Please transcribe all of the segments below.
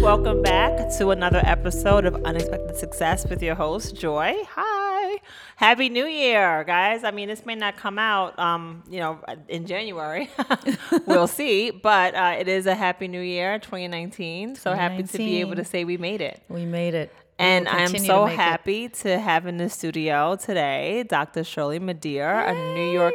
Welcome back to another episode of Unexpected Success with your host, Joy. Hi. Happy New Year, guys. I mean, this may not come out um, you know, in January. we'll see, but uh, it is a happy new year, 2019. So happy to be able to say we made it. We made it. We And I'm so to make it. happy to have in the studio today Dr. Shirley Madhere, a New York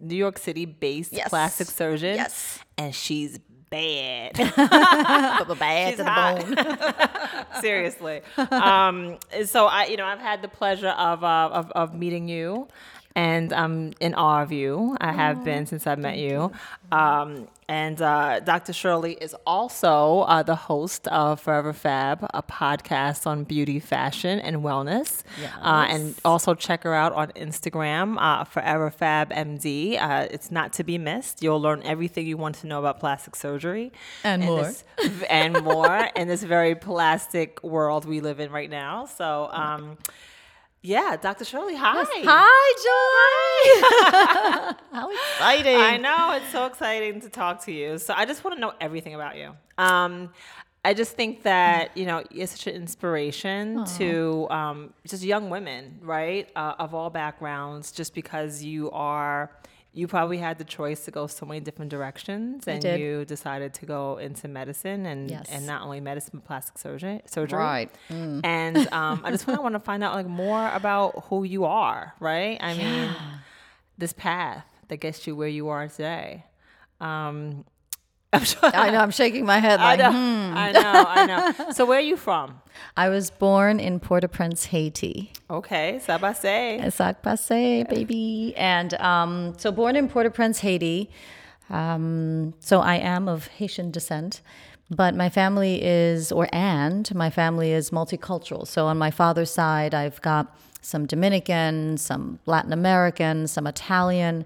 New York City based Yes. plastic surgeon. Yes. And she's bad. Bad She's to the bone. Seriously. Um, so I, you know, I've had the pleasure of uh, of, of meeting you, and I'm in awe of you. I have been since I met you. Um, and uh, Dr. Shirley is also uh, the host of Forever Fab, a podcast on beauty, fashion, and wellness. Uh, and also check her out on Instagram, uh, Forever Fab MD. Uh, it's not to be missed. You'll learn everything you want to know about plastic surgery And more. this- and more in this very plastic world we live in right now. So, um, yeah, Dr. Shirley, hi. Hi, Joy. How exciting. I know it's so exciting to talk to you. So I just want to know everything about you. Um, I just think that you know you're such an inspiration to um, just young women, right, uh, of all backgrounds. Just because you are, you probably had the choice to go so many different directions, and you decided to go into medicine and Yes. and not only medicine, but plastic surgery. Surgery, Right. And um, I just want to want to find out like more about who you are, right? I mean, this path that gets you where you are today. Um. I know. I'm shaking my head I like, know, hmm. I know, I know. So where are you from? I was born in Port-au-Prince, Haiti. Okay, Sabase. Sac passe, baby. And um, so born in Port-au-Prince, Haiti. Um, so I am of Haitian descent, but my family is, or and my family is multicultural. So on my father's side, I've got some Dominican, some Latin American, some Italian,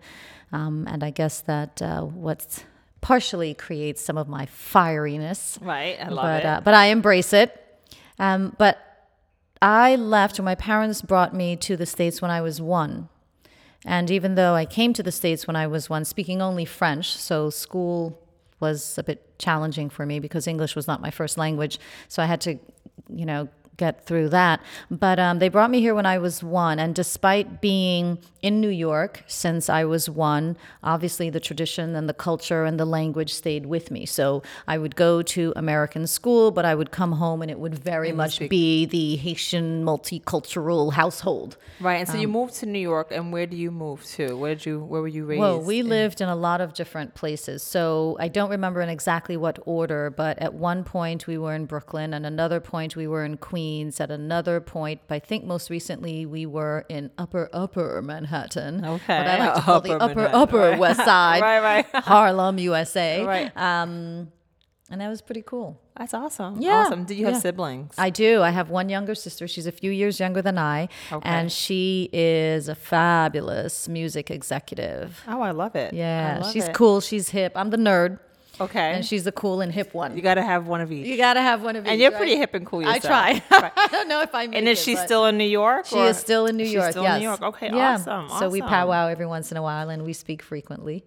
um, and I guess that uh, what's partially creates some of my fieriness Right, I love but it. Uh, but I embrace it. Um, but I left, or my parents brought me to the States when I was one. And even though I came to the States when I was one, speaking only French, so school was a bit challenging for me because English was not my first language. So I had to, you know, get through that. But um, they brought me here when I was one. And despite being in New York since I was one, obviously the tradition and the culture and the language stayed with me. So I would go to American school, but I would come home and it would very much be the Haitian multicultural household. right, and so you moved to New York, and where do you move to? Where did you? Where were you raised? Well, we in? lived in a lot of different places. So I don't remember in exactly what order, but at one point we were in Brooklyn, and another point we were in Queens, at another point, I think most recently we were in Upper Upper Manhattan. Okay, What I like to call the Upper Upper Manhattan, Upper right. West Side, Right, right. Harlem, USA. Right. Um, and that was pretty cool. That's awesome. Yeah, awesome. Do you have yeah. siblings? I do. I have one younger sister. She's a few years younger than I, Okay. and she is a fabulous music executive. oh, I love it. Yeah, love she's it. cool. She's hip. I'm the nerd, Okay, and she's the cool and hip one. you got to have one of each. You gotta have one of each. and you're right? pretty hip and cool yourself. I try. I don't know if I am And is it, she still in New York? She is still in New She's York. still yes. in New York. Okay, yeah. awesome. So we powwow every once in a while, and we speak frequently.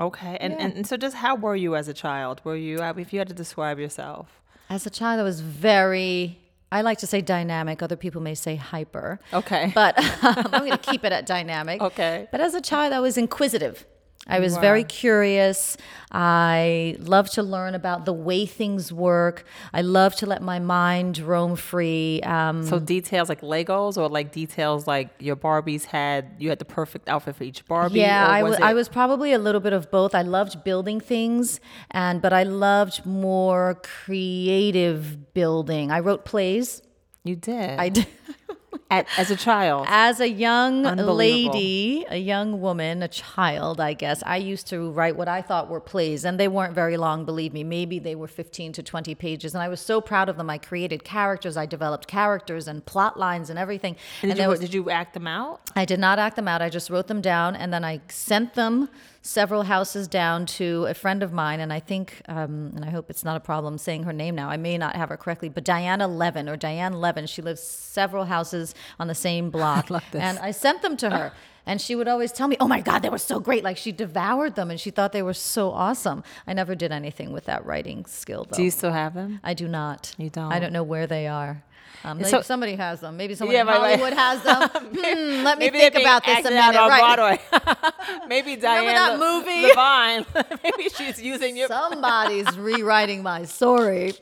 Okay, and, and and so just how were you as a child? Were you uh, if you had to describe yourself? As a child, I was very. I like to say dynamic. Other people may say hyper. Okay. But I'm going to keep it at dynamic. Okay. But as a child, I was inquisitive. I was You very curious. I love to learn about the way things work. I love to let my mind roam free. Um, So details like Legos or like details like your Barbies had you had the perfect outfit for each Barbie. yeah, or I was was, I was probably a little bit of both. I loved building things, and but I loved more creative building. I wrote plays. You did. I did. At, as a child. As a young lady, a young woman, a child, I guess, I used to write what I thought were plays, and they weren't very long, believe me. Maybe they were 15 to 20 pages, and I was so proud of them. I created characters, I developed characters and plot lines and everything. and did, there you, was- did you act them out? I did not act them out. I just wrote them down, and then I sent them several houses down to a friend of mine. And I think, um, and I hope it's not a problem saying her name now. I may not have her correctly, but Diana Levin or Diane Levin. She lives several houses on the same block, love this. and I sent them to her. And she would always tell me, "Oh my God, they were so great!" Like she devoured them, and she thought they were so awesome. I never did anything with that writing skill, though. Do you still have them? I do not. You don't? I don't know where they are. Um, So- somebody has them. Maybe someone Yeah, in. Hollywood has them. Hmm, let me think about this a minute. out right. Broadway. Maybe Diane that movie? Levine. Maybe she's using your Somebody's rewriting my story.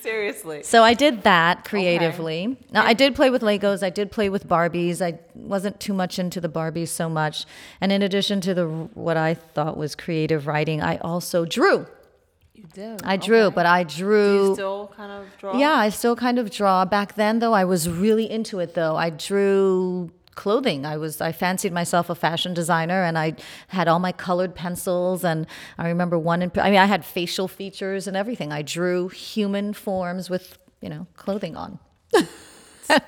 seriously. So I did that creatively. Now I did play with Legos. I did play with Barbies. I wasn't too much into the Barbies so much. And in addition to the what I thought was creative writing, I also drew. You do. I drew, Okay. but I Do drew. you still kind of draw? Yeah, I still kind of draw. Back then, though, I was really into it. Though I drew clothing. I was I fancied myself a fashion designer, and I had all my colored pencils. And I remember one. In, I mean, I had facial features and everything. I drew human forms with you know clothing on.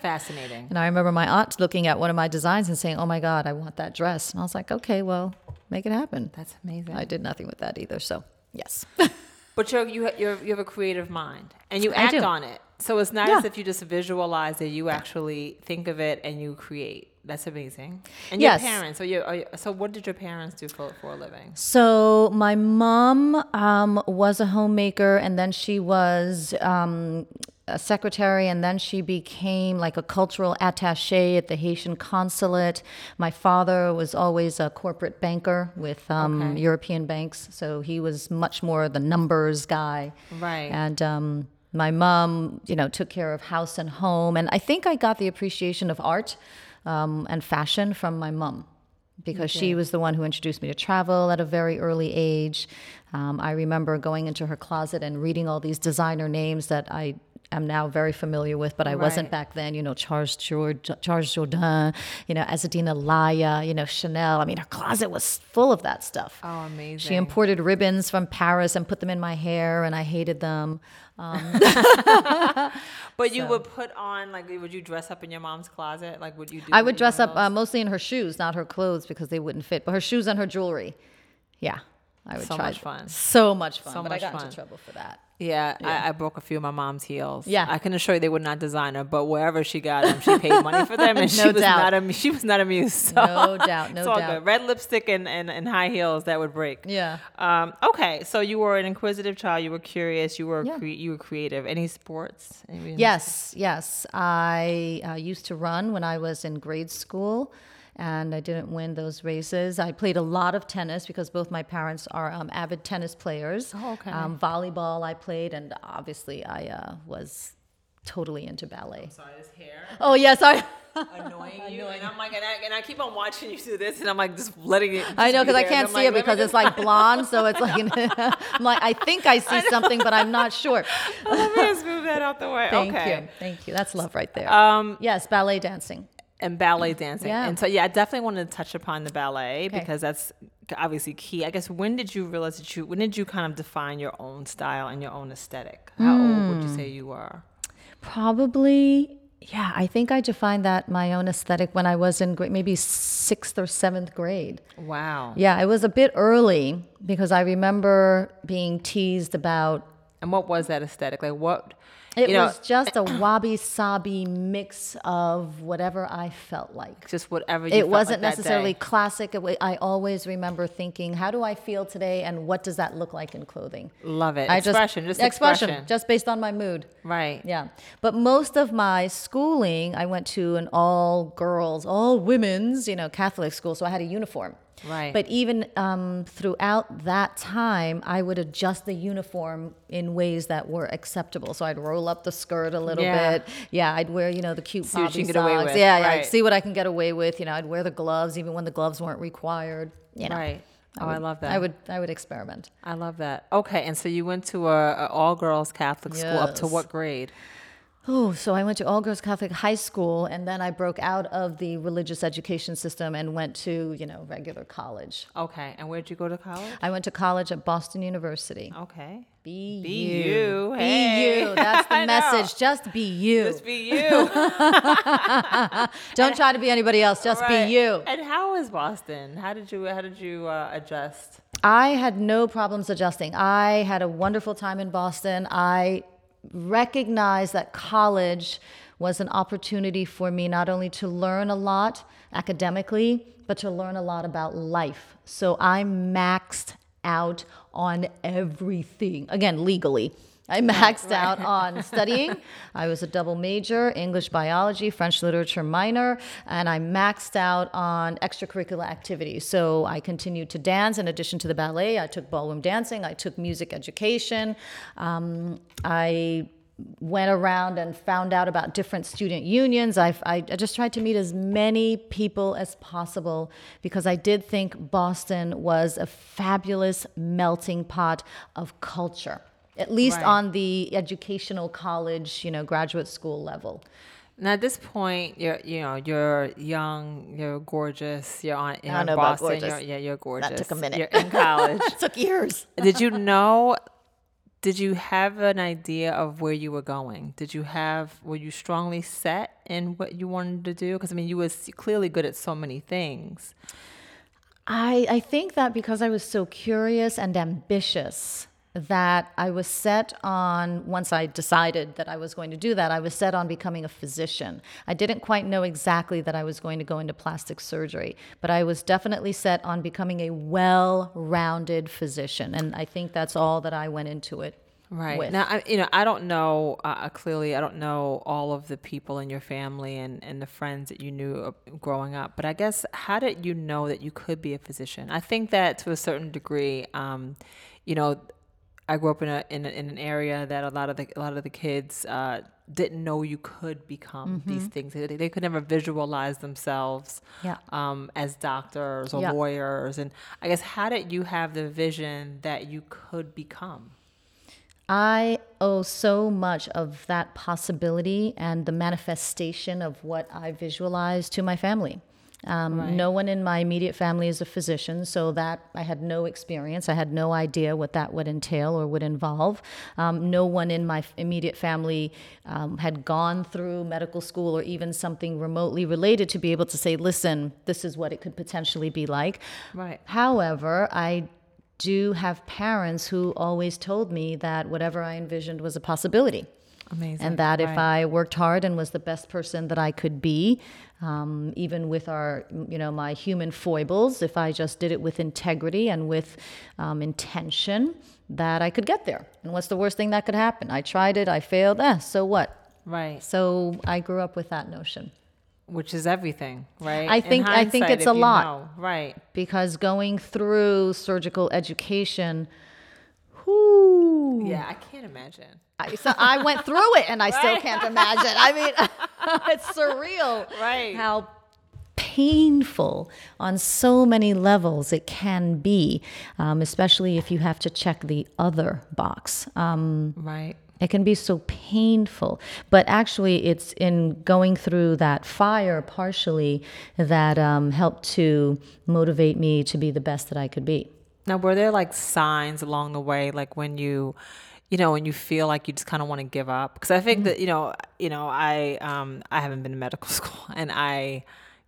Fascinating. And I remember my aunt looking at one of my designs and saying, "Oh my God, I want that dress." And I was like, "Okay, well, make it happen." That's amazing. I did nothing with that either. So yes. But you're, you you're, you have a creative mind and you act on it. So it's not Yeah. as if you just visualize it, you actually think of it and you create. That's amazing. And Yes. your parents, so, you are you, so what did your parents do for, for a living? So my mom um, was a homemaker, and then she was um, a secretary, and then she became like a cultural attaché at the Haitian consulate. My father was always a corporate banker with um, Okay. European banks, so he was much more the numbers guy. Right. And um, my mom, you know, took care of house and home, and I think I got the appreciation of art um, and fashion from my mom because she was the one who introduced me to travel at a very early age. Um, I remember going into her closet and reading all these designer names that I am now very familiar with, but I wasn't back then. You know, Charles Jourdan, Charles Jourdan, you know, Azzedine Alaïa, you know, Chanel. I mean, her closet was full of that stuff. Oh, amazing. She imported ribbons from Paris and put them in my hair, and I hated them. But you would put on, like, would you dress up in your mom's closet? Like, would you do I would dress up uh, mostly in her shoes, not her clothes because they wouldn't fit, but her shoes and her jewelry. Yeah, I would So try. much fun. So much fun. So but much I got fun. into trouble for that. Yeah, I, I broke a few of my mom's heels. Yeah. I can assure you they were not designer, but wherever she got them, she paid money for them, and she No was doubt. not am- she was not amused. So No doubt, no doubt. good. Red lipstick and, and, and high heels that would break. Yeah. Um, okay, so you were an inquisitive child. You were curious. You were Yeah. cre- you were creative. Any sports? Any- Yes, yes. I uh, used to run when I was in grade school, and I didn't win those races. I played a lot of tennis because both my parents are um, avid tennis players. Oh, okay. Um, volleyball I played, and obviously I uh, was totally into ballet. Sorry, this hair Oh yes, I. annoying you, and I'm like, and I, and I keep on watching you do this, and I'm like, just letting it. I know because I can't see like, it because it's like blonde, so it's like I'm like I think I see something, but I'm not sure. Let me just move that out the way. Thank okay. you, thank you. That's love right there. Um, yes, ballet dancing. and ballet dancing. Yeah. And so, yeah, I definitely wanted to touch upon the ballet Okay. because that's obviously key. I guess when did you realize that you, when did you kind of define your own style and your own aesthetic? How old would you hmm. say you were? Probably, yeah. I think I defined that my own aesthetic when I was in grade, maybe sixth or seventh grade. Wow. Yeah, it was a bit early because I remember being teased about. And what was that aesthetic? Like what? It you know, was just a wabi sabi mix of whatever I felt like. just whatever you it felt wasn't like necessarily classic. I always remember thinking, how do I feel today and what does that look like in clothing? Love it. I expression, just, expression, expression. just based on my mood. right. Yeah. But most of my schooling, I went to an all girls, all women's, you know, Catholic school. So I had a uniform. Right. But even um, throughout that time, I would adjust the uniform in ways that were acceptable. So I'd roll up the skirt a little Yeah. bit. Yeah, I'd wear, you know, the cute See bobby you can get away socks. with. Yeah, yeah, Right. I'd see what I can get away with. You know, I'd wear the gloves even when the gloves weren't required. You know, Right. Oh, I, love that. I would, I would experiment. I love that. Okay, and so you went to a, a all girls Catholic school up to what grade? Oh, so I went to all girls Catholic high school, and then I broke out of the religious education system and went to, you know, regular college. Okay, and where'd you go to college? I went to college at Boston University. Okay. Be, Be you. you, Be hey. you. That's the message. Just be you. Just be you. Don't try to be anybody else. Just Right. be you. And how was Boston? How did you how did you uh, adjust? I had no problems adjusting. I had a wonderful time in Boston. I recognized that college was an opportunity for me not only to learn a lot academically, but to learn a lot about life. So I maxed out on everything, again, legally. I maxed out on studying. I was a double major, English biology, French literature minor, and I maxed out on extracurricular activities. So I continued to dance in addition to the ballet. I took ballroom dancing, I took music education. Um, I went around and found out about different student unions. I, I, I just tried to meet as many people as possible because I did think Boston was a fabulous melting pot of culture, at least Right. on the educational college, you know, graduate school level. Now at this point, you're you know you're young, you're gorgeous, you're on you're in Boston. gorgeous. You're, yeah, you're gorgeous. That took a minute. You're in college. It took years. did you know? Did you have an idea of where you were going? Did you have? Were you strongly set in what you wanted to do? Because I mean, you was clearly good at so many things. I, I think that because I was so curious and ambitious, that I was set on, once I decided that I was going to do that, I was set on becoming a physician. I didn't quite know exactly that I was going to go into plastic surgery, but I was definitely set on becoming a well rounded physician. And I think that's all that I went into it. Right with. now, I, you know, I don't know uh, clearly. I don't know all of the people in your family and, and the friends that you knew uh, growing up. But I guess, how did you know that you could be a physician? I think that to a certain degree, um, you know, I grew up in a, in a in an area that a lot of the a lot of the kids uh, didn't know you could become these things. They, they could never visualize themselves Yeah. um, as doctors or Yeah. lawyers. And I guess, how did you have the vision that you could become? I owe so much of that possibility and the manifestation of what I visualize to my family. Um, No one in my immediate family is a physician, so that I had no experience. I had no idea what that would entail or would involve. Um, no one in my immediate family um, had gone through medical school or even something remotely related to be able to say, listen, this is what it could potentially be like. Right. However, I do have parents who always told me that whatever I envisioned was a possibility. Amazing. And that if I worked hard and was the best person that I could be, um, even with our, you know, my human foibles, if I just did it with integrity and with um, intention, that I could get there. And what's the worst thing that could happen? I tried it, I failed. Eh, so what? Right. So I grew up with that notion. Which is everything, right? I think- I think it's a lot. know, Right. because going through surgical education, whoo, Yeah, I can't imagine. I, so I went through it and I still can't imagine. I mean, it's surreal. Right. How painful on so many levels it can be, um, especially if you have to check the other box. Um, Right. it can be so painful. But actually, it's in going through that fire partially that um, helped to motivate me to be the best that I could be. Now, were there like signs along the way, like when you, you know, when you feel like you just kind of want to give up? Because I think Mm-hmm. that you know, you know, I um I haven't been to medical school, and I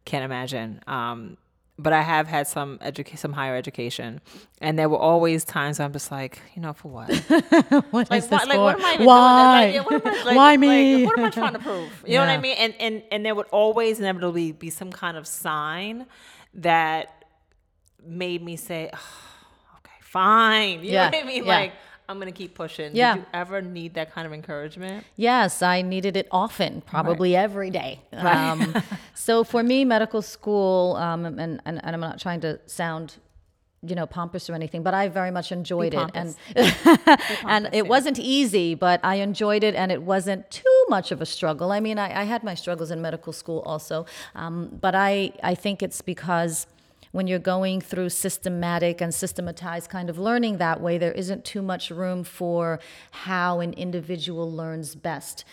can't imagine. Um, but I have had some education, some higher education, and there were always times I'm just like, you know, for what? What like, is this like, for? what am I Why? doing? Like, yeah, what am I, like, Why like, me? what am I trying to prove? You know what I mean? And and and there would always inevitably be some kind of sign that made me say, oh, okay, fine. You Yeah, know what I mean? yeah. Like I'm gonna keep pushing. Yeah. Did you ever need that kind of encouragement? Yes, I needed it often, probably every day. Um, so for me, medical school, um, and, and, and I'm not trying to sound, you know, pompous or anything, but I very much enjoyed it. And, and it wasn't easy, but I enjoyed it and it wasn't too much of a struggle. I mean, I, I had my struggles in medical school also, um, but I, I think it's because when you're going through systematic and systematized kind of learning that way, there isn't too much room for how an individual learns best.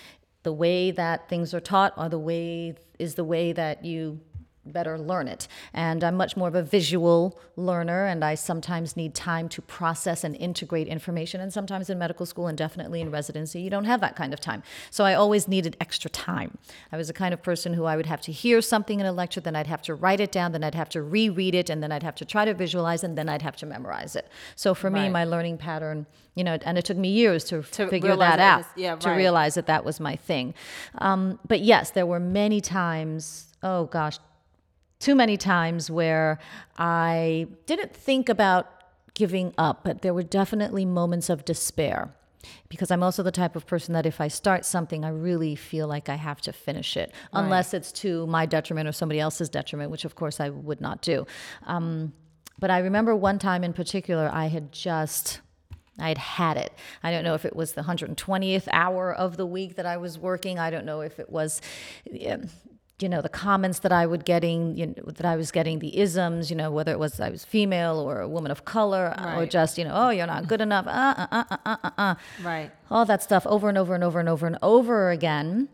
The way that things are taught or the way is the way that you better learn it. And I'm much more of a visual learner, and I sometimes need time to process and integrate information. And sometimes in medical school and definitely in residency, you don't have that kind of time. So I always needed extra time. I was the kind of person who I would have to hear something in a lecture, then I'd have to write it down, then I'd have to reread it, and then I'd have to try to visualize, and then I'd have to memorize it. So for me, Right. my learning pattern, you know, and it took me years to, To figure that out, was- yeah, to right. realize that that was my thing. Um, but yes, there were many times, oh gosh, too many times where I didn't think about giving up, but there were definitely moments of despair. Because I'm also the type of person that if I start something, I really feel like I have to finish it, unless it's to my detriment or somebody else's detriment, which of course I would not do. Um, but I remember one time in particular, I had just I had had it. I don't know if it was the 120th hour of the week that I was working. I don't know if it was, you know, the comments that I would getting, you know, that I was getting, the isms, you know, whether it was I was female or a woman of color, or just, you know, oh, you're not good enough, uh, uh, uh, uh, uh, uh, uh, Right. all that stuff over and over and over and over and over again.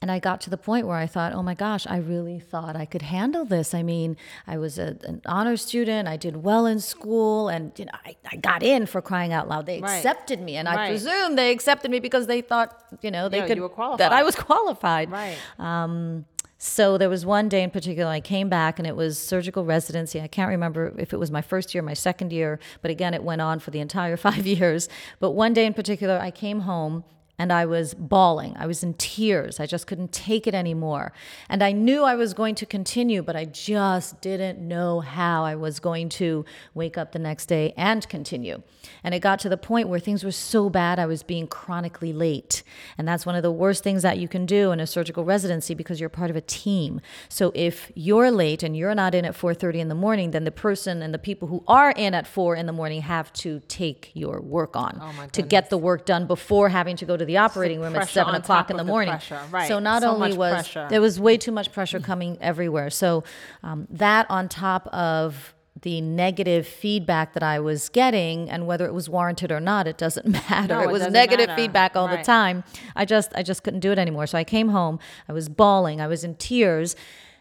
And I got to the point where I thought, oh my gosh, I really thought I could handle this. I mean, I was a, an honor student. I did well in school and you know, I, I got in for crying out loud. They Right. accepted me. And I presume they accepted me because they thought, you know, they Yeah, could, that I was qualified. Right. Um, so there was one day in particular I came back and it was surgical residency. I can't remember if it was my first year, my second year, but again it went on for the entire 5 years. But one day in particular I came home and I was bawling. I was in tears. I just couldn't take it anymore. And I knew I was going to continue, but I just didn't know how I was going to wake up the next day and continue. And it got to the point where things were so bad, I was being chronically late. And that's one of the worst things that you can do in a surgical residency because you're part of a team. So if you're late and you're not in at 4:30 in the morning, then the person and the people who are in at 4 in the morning have to take your work on Oh to get the work done before having to go to the operating room at seven o'clock in the the morning. pressure, right. So not So only was pressure. there was way too much pressure coming everywhere. So um, that on top of the negative feedback that I was getting, and whether it was warranted or not, it doesn't matter. No, it it was negative matter. feedback all the time. I just I just couldn't do it anymore. So I came home. I was bawling. I was in tears.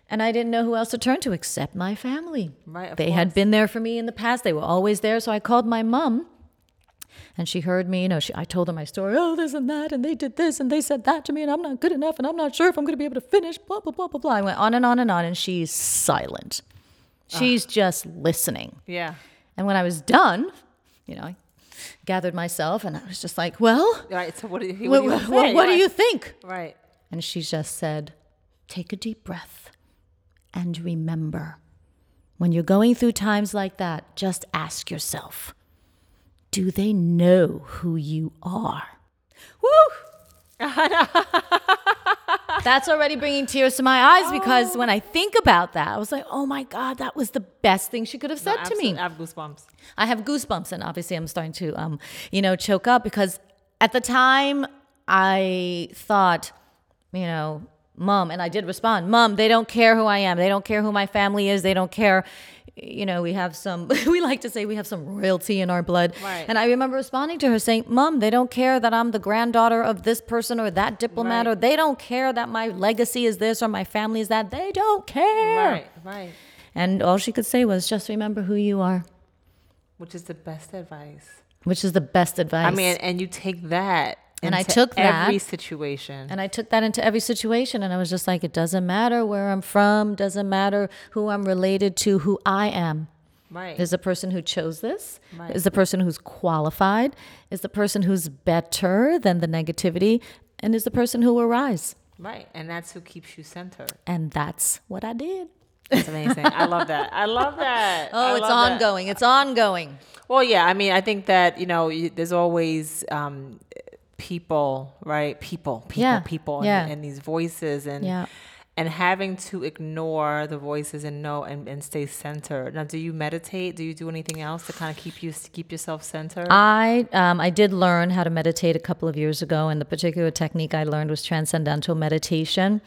And I didn't know who else to turn to except my family. Right, they had been there for me in the past. They were always there. So I called my mom and she heard me, you know, she, I told her my story, oh, this and that, and they did this, and they said that to me, and I'm not good enough, and I'm not sure if I'm going to be able to finish, blah, blah, blah, blah, blah. I went on and on and on, and she's silent. She's just listening. Yeah. And when I was done, you know, I gathered myself, and I was just like, well, Right. So what do you? what, do, you what- what- what do you think? Right. And she just said, take a deep breath and remember. When you're going through times like that, just ask yourself, do they know who you are? Woo! That's already bringing tears to my eyes because when I think about that, I was like, oh my God, that was the best thing she could have said to me. I have goosebumps. I have goosebumps, and obviously, I'm starting to, um, you know, choke up because at the time I thought, you know, mom, and I did respond, mom, they don't care who I am. They don't care who my family is. They don't care. You know, we have some, we like to say we have some royalty in our blood. Right. And I remember responding to her saying, Mom, they don't care that I'm the granddaughter of this person or that diplomat, Right. or they don't care that my legacy is this or my family is that. They don't care. Right. Right. And all she could say was, just remember who you are, Which is the best advice. which is the best advice. I mean, and you take that. And I took that- every situation. And I took that into every situation. And I was just like, it doesn't matter where I'm from, doesn't matter who I'm related to, who I am. right. Is the person who chose this, Right. is the person who's qualified, is the person who's better than the negativity, and is the person who will rise. right. And that's who keeps you centered. And that's what I did. That's amazing. I love that. I love that. Oh, it's love that. ongoing. It's ongoing. Well, yeah. I mean, I think that you know, there's always um, people, right? People, people, Yeah. people, Yeah. and, and these voices, and Yeah. and having to ignore the voices and know and, and stay centered. Now, do you meditate? Do you do anything else to kind of keep you keep yourself centered? I um, I did learn how to meditate a couple of years ago, and the particular technique I learned was transcendental meditation.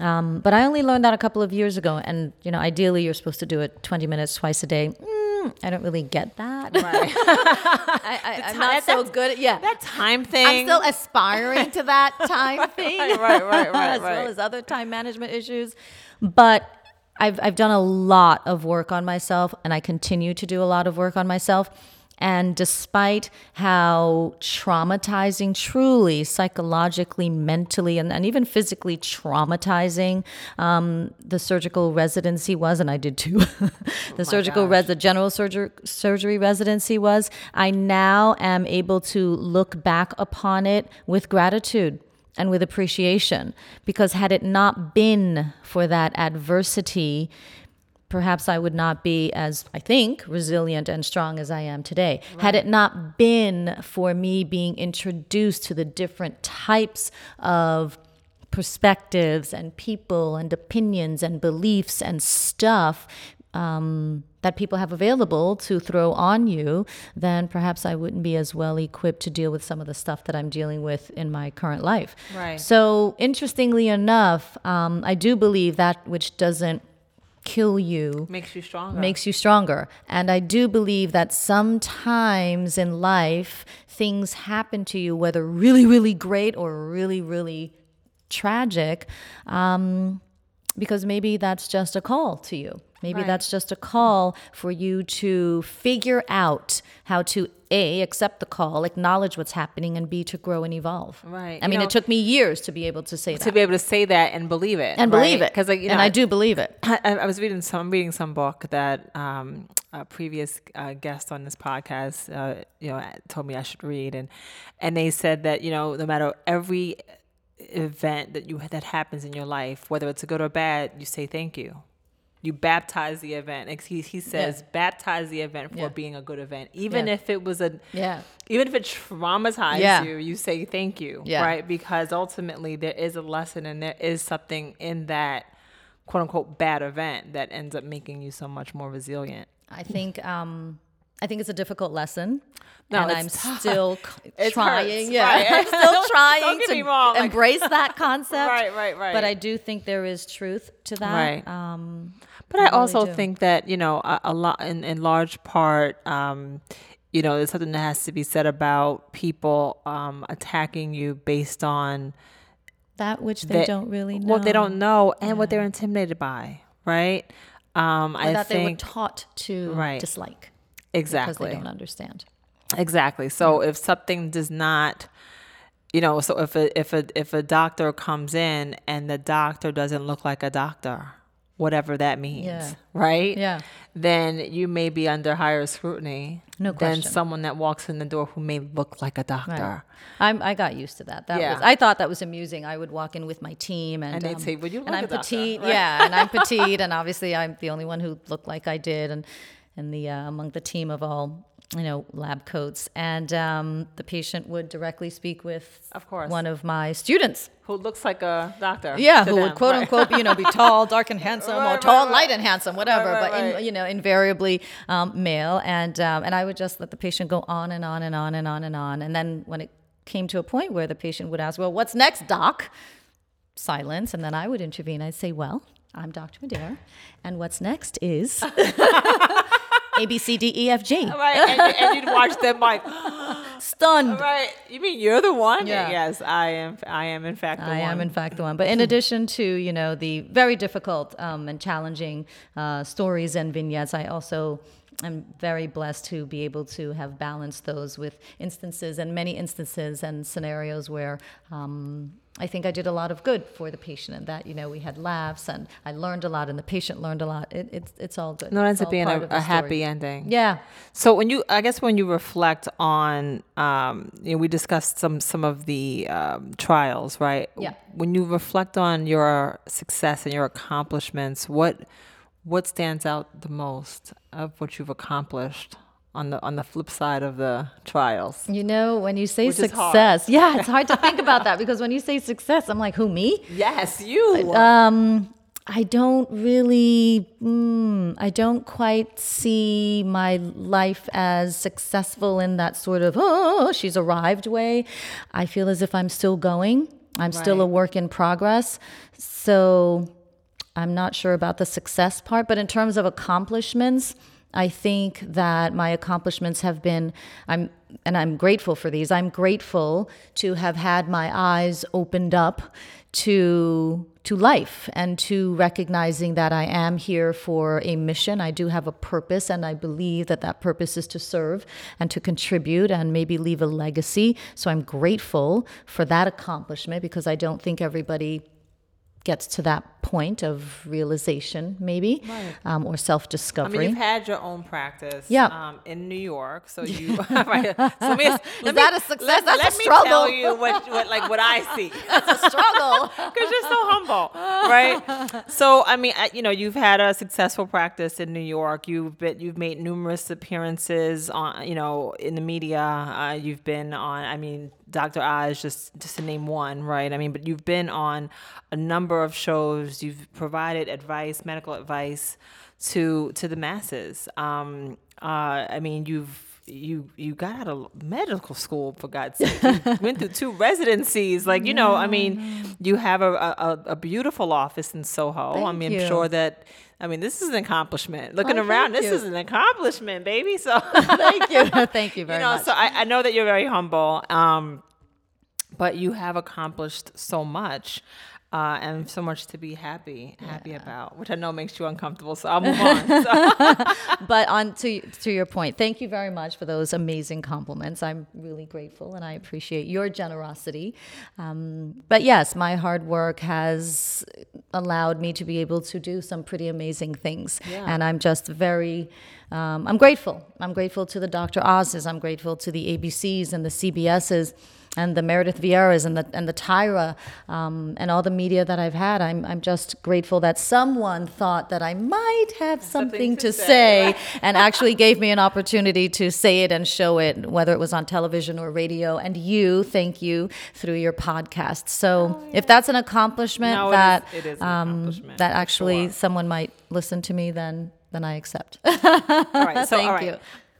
Um, but I only learned that a couple of years ago, and you know, ideally, you're supposed to do it 20 minutes twice a day. Mm, I don't really get that. Right. I, ti- not so good. At, yeah, that time thing. I'm still aspiring to that time thing, Right, right, right, right, as well as other time management issues. But I've I've done a lot of work on myself, and I continue to do a lot of work on myself. And despite how traumatizing, truly psychologically, mentally, and, and even physically traumatizing um, the surgical residency was, and I did too, the surgical res- the general surgery surgery residency was, I now am able to look back upon it with gratitude and with appreciation. Because had it not been for that adversity, perhaps I would not be as, I think, resilient and strong as I am today. Had it not been for me being introduced to the different types of perspectives and people and opinions and beliefs and stuff um, that people have available to throw on you, then perhaps I wouldn't be as well equipped to deal with some of the stuff that I'm dealing with in my current life. Right. So, interestingly enough, um, I do believe that which doesn't kill you makes you stronger. makes you stronger. And I do believe that sometimes in life, things happen to you, whether really, really great or really, really tragic, um, because maybe that's just a call to you. Maybe Right. that's just a call for you to figure out how to A, accept the call, acknowledge what's happening, and B, to grow and evolve. Right. I You mean, know- it took me years to be able to say to that. be able to say that and believe it and believe it. because like you know and I do believe it. I, I was reading some I'm reading some book that um, a previous uh, guest on this podcast uh, you know told me I should read and and they said that you know no matter every event that you that happens in your life whether it's a good or bad you say thank you you baptize the event he, he says baptize the event for Yeah. being a good event even Yeah. if it was a Yeah. even if it traumatized Yeah. you, you say thank you, Yeah. right? Because ultimately there is a lesson and there is something in that quote unquote bad event that ends up making you so much more resilient. I think um, I think it's a difficult lesson. No, and I'm still c- It trying. hurts, yeah, right. I'm still trying to wrong, like- embrace that concept. Right, right, right. But I do think there is truth to that. Right. Um, But I really also do. think that you know a, a lot in, in large part, um, you know, there's something that has to be said about people um, attacking you based on that which they that- don't really know. what they don't know and what they're intimidated by, right? Um, Or I that they were taught to Right. dislike exactly, because they don't understand. Exactly. So if something does not, you know, so if a if a if a doctor comes in and the doctor doesn't look like a doctor, whatever that means, Yeah. right? Yeah. Then you may be under higher scrutiny No than someone that walks in the door who may look like a doctor. I'm, I got used to that. That Yeah. was I thought that was amusing. I would walk in with my team, and, And they'd um, say, "Would you and I'm a doctor?" petite, Right. yeah, and I'm petite, and obviously I'm the only one who looked like I did, and and the uh, among the team of all you know lab coats, and um, the patient would directly speak with Of course. one of my students. Who looks like a doctor? Yeah, who would quote right. unquote, you know, be tall, dark, and handsome, or Right, tall, right, light, and handsome, whatever. but in, you know, invariably um, male, and um, and I would just let the patient go on and on and on and on and on, and then when it came to a point where the patient would ask, "Well, what's next, doc?" Silence, and then I would intervene. I'd say, "Well, I'm Dr. Madhere, and what's next is A B C D E F G." Right, and, and you'd watch them like, Stunned. right? You mean you're the one? Yeah. Yes, I am. I am in fact the I one. am, in fact, the one. But in addition to you know the very difficult um, and challenging uh, stories and vignettes, I also am very blessed to be able to have balanced those with instances and many instances and scenarios where. Um, I think I did a lot of good for the patient, and that you know we had laughs, and I learned a lot, and the patient learned a lot. It, it's it's all good. No, it ends up being a, a happy ending. Yeah, So when you, I guess when you reflect on, um, you know, we discussed some some of the um, trials, right? Yeah. When you reflect on your success and your accomplishments, what what stands out the most of what you've accomplished on the on the flip side of the trials? You know, when you say Which success, yeah, it's hard to think about that because when you say success, I'm like, who me? Yes, you. Um, I don't really, mm, I don't quite see my life as successful in that sort of, oh, she's arrived way. I feel as if I'm still going. I'm still a work in progress. So I'm not sure about the success part, but in terms of accomplishments, I think that my accomplishments have been I'm and I'm grateful for these. I'm grateful to have had my eyes opened up to to life and to recognizing that I am here for a mission. I do have a purpose and I believe that that purpose is to serve and to contribute and maybe leave a legacy. So I'm grateful for that accomplishment because I don't think everybody gets to that point of realization, maybe, um, or self discovery. I mean, you've had your own practice Yeah. um, in New York, so you. right. So let me, let that me- a success? Let, That's a struggle. let me tell you what, what, like, what I see. That's a struggle. because you're so humble, right? So I mean, I- you know, you've had a successful practice in New York. You've been, you've made numerous appearances on, you know, in the media. Uh, you've been on, I mean, Dr. Oz, just just to name one, right? I mean, but you've been on a number of shows. You've provided advice, medical advice to to the masses. Um, uh, I mean, you've you you got out of medical school for God's sake. You went through two residencies. Like you know, I mean, you have a, a a beautiful office in Soho. I mean, you. I'm sure that. I mean, this is an accomplishment. Looking Oh, around, this you. is an accomplishment, baby. So Thank you. Thank you very you know, much. so I, I know that you're very humble, um, but you have accomplished so much. Uh, and so much to be happy happy about, which I know makes you uncomfortable. So I'll move on. So, but on to to your point, thank you very much for those amazing compliments. I'm really grateful and I appreciate your generosity. Um, but yes, my hard work has allowed me to be able to do some pretty amazing things, and I'm just very. Um, I'm grateful. I'm grateful to the Dr. Oz's. I'm grateful to the ABCs and the CBS's and the Meredith Vieiras and the and the Tyra um, and all the media that I've had. I'm I'm just grateful that someone thought that I might have something, to to, say, say, and actually gave me an opportunity to say it and show it, whether it was on television or radio. And you, thank you through your podcast. So if that's an accomplishment Oh, No, it that is- it is an um, accomplishment, that actually sure. someone might listen to me, then then I accept. all right, so Thank all right. you.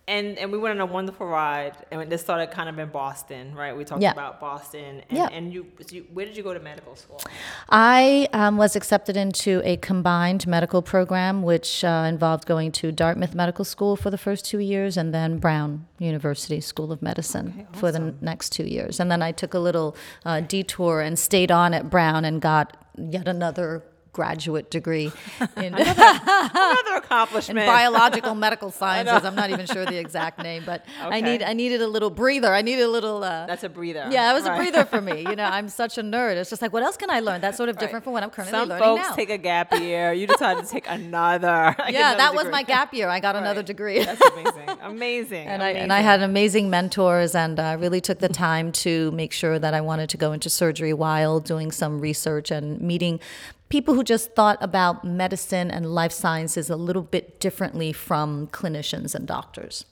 And and we went on a wonderful ride, and this started kind of in Boston, right? We talked Yeah. about Boston, and, Yeah. and you, you, where did you go to medical school? I um, was accepted into a combined medical program, which uh, involved going to Dartmouth Medical School for the first two years and then Brown University School of Medicine for the next two years. And then I took a little uh, detour and stayed on at Brown and got yet another graduate degree in, Another accomplishment. in biological medical sciences. I'm not even sure the exact name, but I need I needed a little breather. I needed a little. Uh, That's a breather. yeah, it was a breather for me. You know, I'm such a nerd. It's just like, what else can I learn? That's sort of different Right. from what I'm currently Some learning folks now. take a gap year. You decided to take another. like yeah, another that was my gap year. I got another degree. That's amazing. Amazing. and I amazing. and I had amazing mentors, and I really took the time to make sure that I wanted to go into surgery while doing some research and meeting people who just thought about medicine and life sciences a little bit differently from clinicians and doctors.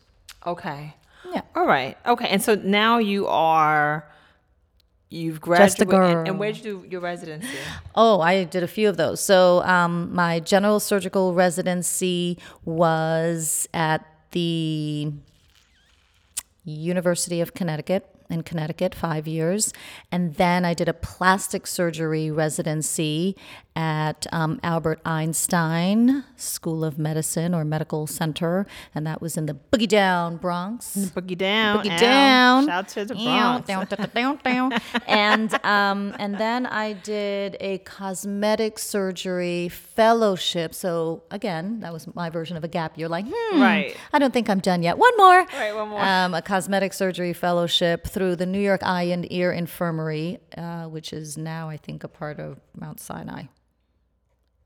Okay. Yeah. All right. Okay. And so now you are. You've graduated. And, and where'd you do your residency? Oh, I did a few of those. So, um, my general surgical residency was at the University of Connecticut in Connecticut, five years. And then I did a plastic surgery residency at um, Albert Einstein School of Medicine or Medical Center. And that was in the Boogie Down Bronx. Boogie down. Boogie down. Shout to the Bronx. down, down, down, down. and um, and then I did a cosmetic surgery fellowship. So again, that was my version of a gap year. Like, hmm, Right. I don't think I'm done yet. One more. Right, one more. Um, a cosmetic surgery fellowship through the New York Eye and Ear Infirmary, uh, which is now I think a part of Mount Sinai.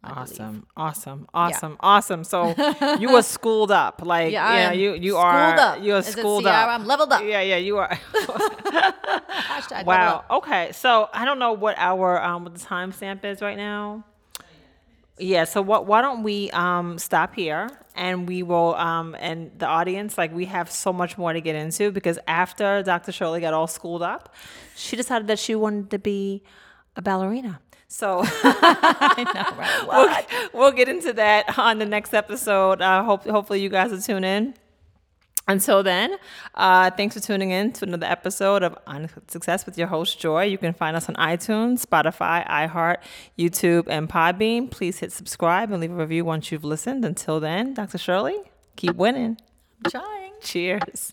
Awesome, awesome, awesome, awesome. So you were schooled up, like Yeah, yeah, you you schooled are up. you are Is schooled up. I'm leveled up. Yeah, yeah, you are. Wow. Okay, so I don't know what our um what the timestamp is right now. Yeah. So what? Why don't we um, stop here and we will um, and the audience like we have so much more to get into because after Dr. Shirley got all schooled up, she decided that she wanted to be a ballerina. So we'll, we'll get into that on the next episode. Uh, hope hopefully you guys will tune in. Until then, uh, thanks for tuning in to another episode of On Success with your host, Joy. You can find us on iTunes, Spotify, iHeart, YouTube, and Podbean. Please hit subscribe and leave a review once you've listened. Until then, Dr. Shirley, keep winning. I'm trying. Cheers.